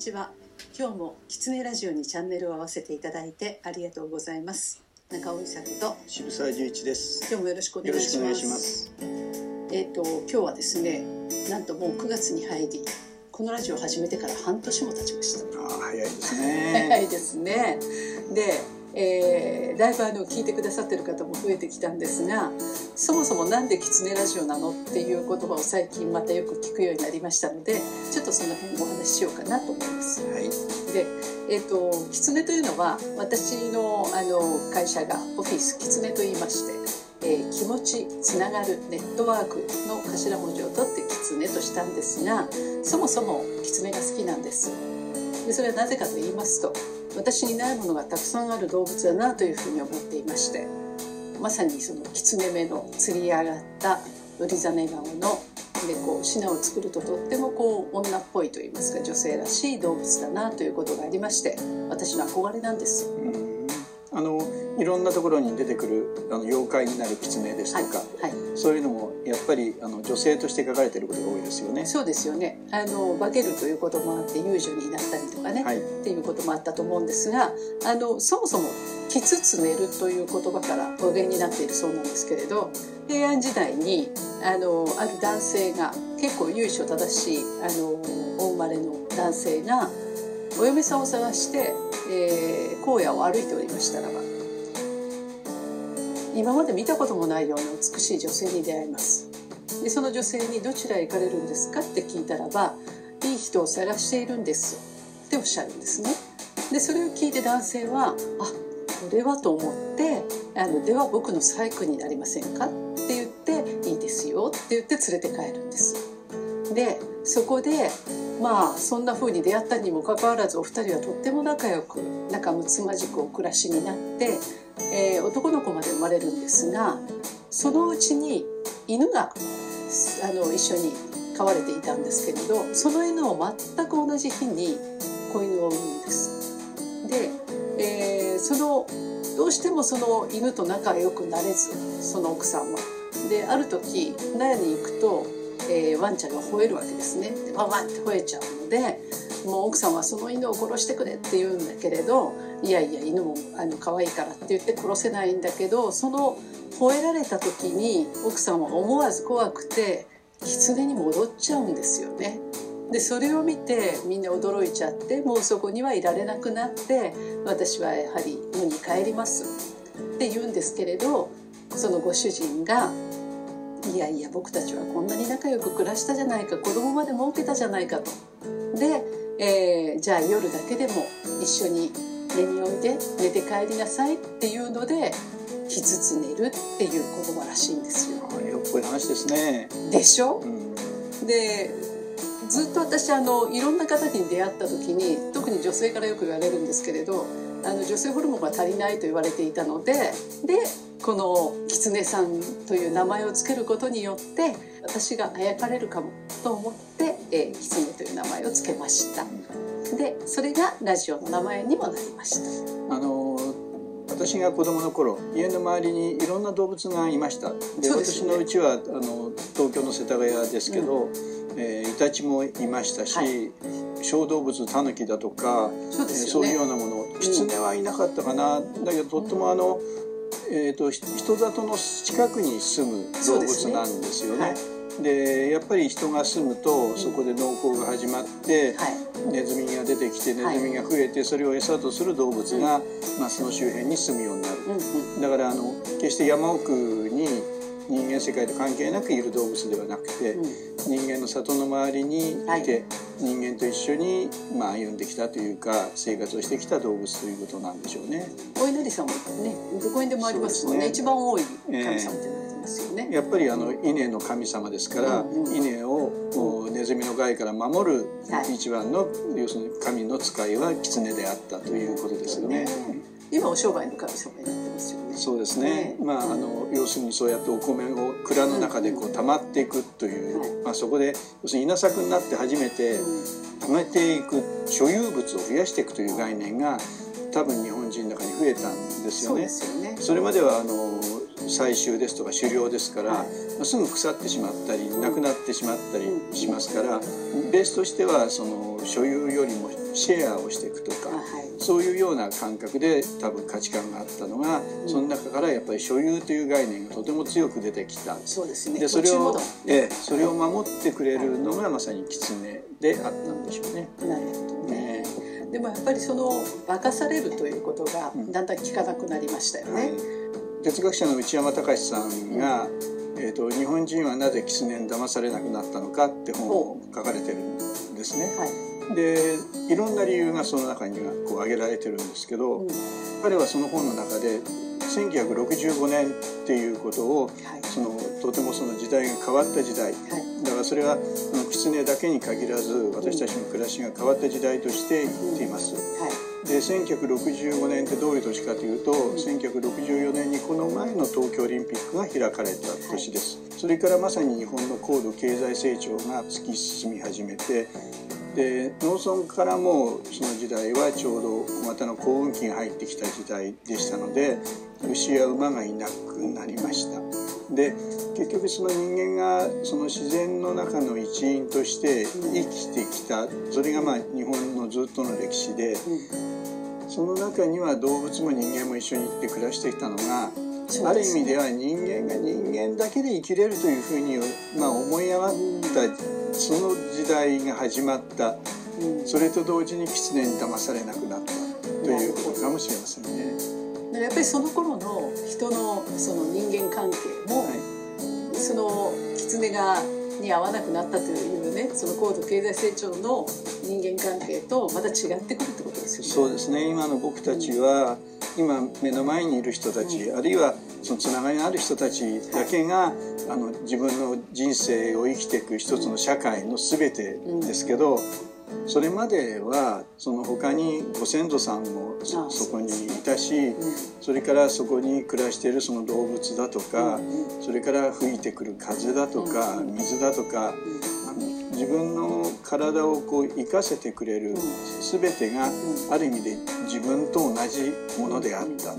ちは今日もキツネラジオにチャンネルを合わせていただいてありがとうございます中尾伊作と渋沢十一です。今日もよろしくお願いいします。えっ、と今日はですねなんともう9月に入りこのラジオを始めてから半年も経ちましたああ早いです早ね。いですねで、えーだいぶあの聞いてくださってる方も増えてきたんですがそもそもなんでキツネラジオなのっていう言葉を最近またよく聞くようになりましたのでちょっとその辺お話ししようかなと思いますはい。で、えっとキツネというのは私のあの会社がオフィスキツネと言いまして、えー気持ちつながるネットワークの頭文字を取ってキツネとしたんですがそもそもキツネが好きなんですでそれはなぜかと言いますと私にないものがたくさんある動物だなというふうに思っていましてまさにそのキツネ目の釣り上がったウリザメ顔のでこう品を作るととってもこう女っぽいと言いますか女性らしい動物だなということがありまして私の憧れなんです。あのいろんなところに出てくるあの妖怪になる狐ですはいとか、はいそういうのもやっぱりあの女性として書かれていることが多いですよね。そうですよねあの化けるということもあって遊女になったりとかね、はい。っていうこともあったと思うんですがあのそもそも「きつつ寝る」という言葉から語源になっているそうなんですけれど平安時代にあのある男性が結構由緒正しいあのお生まれの男性がお嫁さんを探して、えー荒野を歩いておりましたらば今まで見たこともないような美しい女性に出会いますでその女性に「どちらへ行かれるんですか?」って聞いたらば「いい人を探しているんです」っておっしゃるんですねでそれを聞いて男性は「あこれは」と思ってあの「では僕の細工になりませんか?」って言って「いいですよ」って言って連れて帰るんですでそこでまあそんな風に出会ったにもかかわらずお二人はとっても仲良く仲睦まじくお暮らしになって、えー男の子まで生まれるんですがそのうちに犬があの一緒に飼われていたんですけれどその犬を全く同じ日に子犬を産むんです。で、えーそのどうしてもその犬と仲良くなれずその奥さんは。である時納屋に行くと、えーワンちゃんが吠えるわけですね。でワンワンって吠えちゃうのでもう奥さんはその犬を殺してくれって言うんだけれどいやいや犬もあの可愛いからって言って殺せないんだけどその吠えられた時に奥さんは思わず怖くて狐に戻っちゃうんですよね。でそれを見てみんな驚いちゃってもうそこにはいられなくなって私はやはり野に帰りますって言うんですけれどそのご主人がいやいや僕たちはこんなに仲良く暮らしたじゃないか子供まで儲けたじゃないかと。で、えーじゃあ夜だけでも一緒に寝においで寝て帰りなさいっていうので「きつつ寝る」っていう言葉らしいんですよ。あよっぽい話ですね。でしょ？うん。でずっと私あのいろんな方に出会った時に特に女性からよく言われるんですけれどあの女性ホルモンが足りないと言われていたのででこの「狐さん」という名前を付けることによって私があやかれるかもと思って「え、狐」という名前を付けました。でそれがラジオの名前にもなりました。あの私が子供の頃家の周りにいろんな動物がいました。でね。のうちはあの東京の世田谷ですけど、えーイタチもいましたし、はい。小動物タヌキだとか、そうえーそういうようなものキツネはいなかったかな、だけどとってもあの、えー、とひ人里の近くに住む動物なんですよね。はいでやっぱり人が住むとそこで農耕が始まって、はい。ネズミが出てきてネズミが増えてそれを餌とする動物が、まあ、その周辺に住むようになる。だからあの決して山奥に人間世界と関係なくいる動物ではなくて、うん。人間の里の周りにいて、はい。人間と一緒に、まあ、歩んできたというか生活をしてきた動物ということなんでしょうね。お稲荷さんもねどこにでもありますもんね。一番多い神様ってね。やっぱりあの稲の神様ですから、うんうん稲をネズミの害から守るはい一番の、要するに神の使いは狐であったということですよね。今お商売の神様になってますよね。そうですねね。まああの要するにそうやってお米を蔵の中でこう溜まっていくという、はいまあそこで要するに稲作になって初めて溜めていく所有物を増やしていくという概念が多分日本人の中に増えたんですよねそうで。すよね。それまではあの採集ですとか狩猟ですから、すぐ腐ってしまったりなくなってしまったりしますから、ベースとしてはその所有よりもシェアをしていくとか、あはい。そういうような感覚で多分価値観があったのが、その中からやっぱり所有という概念がとても強く出てきた。そうですね。でそれをそれを守ってくれるのがまさに狐であったんでしょうね。なるほどね。ねでもやっぱりその化かされるということがうん。だんだん聞かなくなりましたよね、はい、哲学者の内山隆さんが、えーと「日本人はなぜ狐に騙されなくなったのか」って本を書かれてるんですね。はい、でいろんな理由がその中にはこう挙げられてるんですけど、うん彼はその本の中で1965年っていうことをはい。そのとてもその時代が変わった時代。はい。だからそれはあの狐だけに限らず私たちの暮らしが変わった時代として言っています。はい。で1965年ってどういう年かというと、1964年にこの前の東京オリンピックが開かれた年です、それからまさに日本の高度経済成長が突き進み始めてで農村からもその時代はちょうど小型の耕運機が入ってきた時代でしたので牛や馬がいなくなりました。で結局その人間がその自然の中の一員として生きてきた。それがまあ日本のずっとの歴史でその中には動物も人間も一緒に行って暮らしてきたのが、ある意味では人間が人間だけで生きれるというふうに、まあ、思い上がったその時代が始まった。うん。それと同時に狐に騙されなくなったということかもしれませんね。やっぱりその頃の人のその人間関係も、はい。その狐がに合わなくなったというねその高度経済成長の人間関係とまた違ってくるってことですよね。そうですね。今の僕たちは、今目の前にいる人たち、あるいはそのつながりのある人たちだけが、あの自分の人生を生きていく一つの社会の全てですけど、それまではその他にご先祖さんもそこにいたしうん。それからそこに暮らしているその動物だとか、うんそれから吹いてくる風だとか、うん水だとか、あの自分の体をこう生かせてくれる全てがある意味で自分と同じものであった。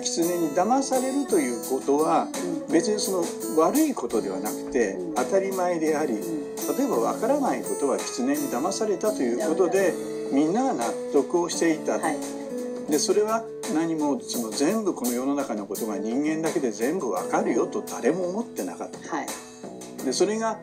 狐に騙されるということはうん。別にその悪いことではなくてうん。当たり前であり例えばわからないことは狐に騙されたということでみん。なが納得をしていた。はい。でそれは何もその全部この世の中のことが人間だけで全部わかるよと誰も思ってなかった。はい。でそれが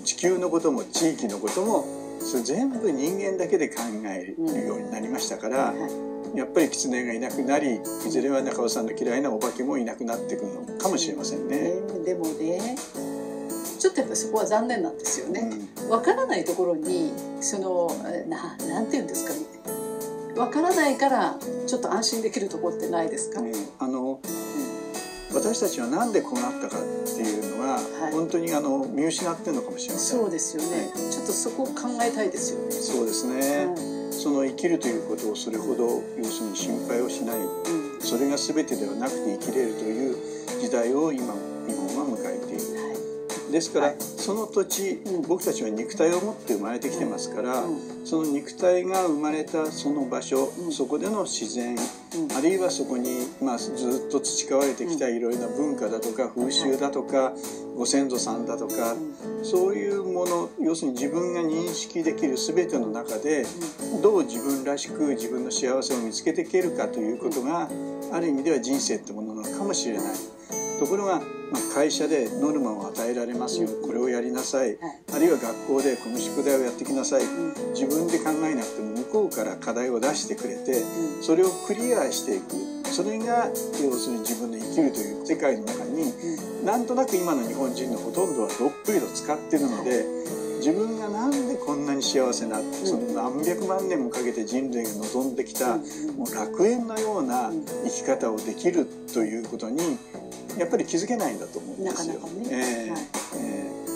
地球のことも地域のこともそれ全部人間だけで考えるようになりましたから、はいやっぱり狐がいなくなりいずれは中尾さんの嫌いなお化けもいなくなっていくのかもしれませんね。ねでもねちょっとやっぱりそこは残念なんですよね。うんわからないところにそのえななんて言うんですかねわからないからちょっと安心できるところってないですか、ねあの私たちはなんでこうなったかっていうのが、はい。本当にあの見失ってるのかもしれません。そうですよね、ちょっとそこを考えたいですよね。そうですね、その生きるということをそれほど要するに心配をしない。うん。うんそれが全てではなくて生きれるという時代を今日本は迎えです。から、はい。その土地、うん僕たちは肉体を持って生まれてきてますから、うん。その肉体が生まれたその場所、うん。そこでの自然、うん。あるいはそこに、まあ、ずっと培われてきたいろいろな文化だとか風習だとかご先祖さんだとか、そういうもの要するに自分が認識できる全ての中でどう自分らしく自分の幸せを見つけていけるかということがある意味では人生ってものなのかもしれない。ところが、まあ、会社でノルマを与えられますよ、これをやりなさい、はい。あるいは学校でこの宿題をやってきなさい、ん。自分で考えなくても向こうから課題を出してくれて、うん。それをクリアしていく。それが要するに自分の生きるという世界の中に、なんとなく今の日本人のほとんどはどっぷりと使ってるので自分がなんでこんなに幸せな、その何百万年もかけて人類が望んできた、もう楽園のような生き方をできるということにやっぱり気づけないんだと思うんですよ。なかなかね。ええ。はいええ。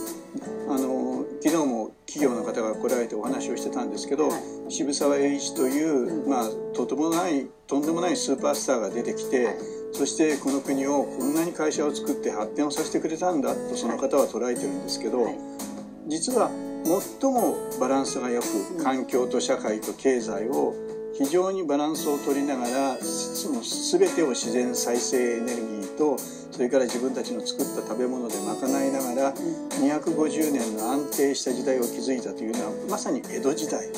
あの昨日も企業の方が来られてお話をしてたんですけど、はい。渋沢栄一という、うん。まあ、とてもないとんでもないスーパースターが出てきて、はい。そしてこの国をこんなに会社を作って発展をさせてくれたんだとその方は捉えてるんですけど、はい。実は最もバランスがよく環境と社会と経済を非常にバランスを取りながらその全てを自然再生エネルギーとそそれから自分たちの作った食べ物で賄いながら250年の安定した時代を築いたというのはまさに江戸時代。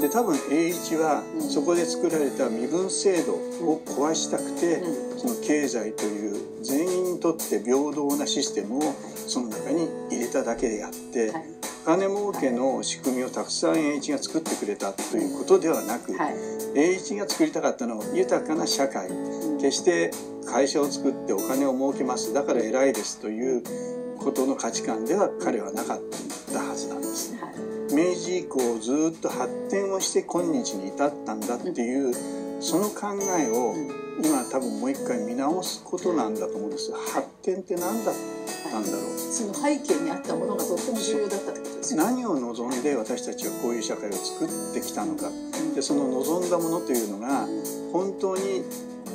で多分栄一はそこで作られた身分制度を壊したくてその経済という全員にとって平等なシステムをその中に入れただけであって金儲けの仕組みをたくさん栄一が作ってくれたということではなく栄一が作りたかったのは豊かな社会決して会社を作ってお金を儲けます。だから偉いですということの価値観では彼はなかったはずなんです。ね。明治以降ずっと発展をして今日に至ったんだっていうその考えを今多分もう一回見直すことなんだと思うんです。発展って何だったんだろう。その背景にあったものがとっても重要だったってことですよ何を望んで私たちはこういう社会を作ってきたのか？でその望んだものというのが本当に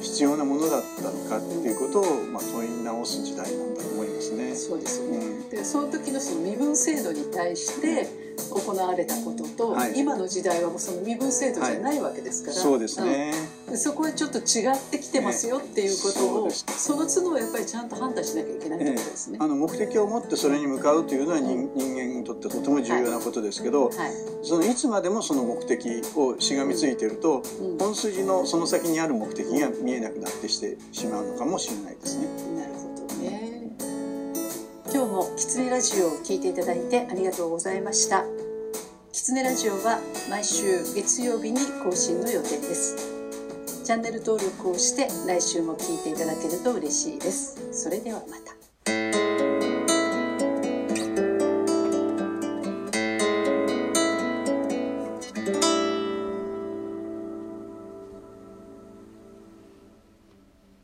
必要なものだったのかっていうことを、まあ、問い直す時代なんだと思いますね。そうですよね、うん、でその時のその身分制度に対して行われたことと、はい、今の時代はもうその身分制度じゃないわけですから、はい、そうですね、うん、でそこはちょっと違ってきてますよっていうことを、ね、その都度やっぱりちゃんと判断しなきゃいけないってことですね。あの目的を持ってそれに向かうというのは人,、人間にとってとても重要なことですけど、はい、そのいつまでもその目的をしがみついてると、うん、本筋のその先にある目的が見えなくなってしてしまうのかもしれないですね。なるほどね。今日もキツネラジオを聞いていただいてありがとうございました。キツネラジオは毎週月曜日に更新の予定です。チャンネル登録をして来週も聞いていただけると嬉しいです。それではまた。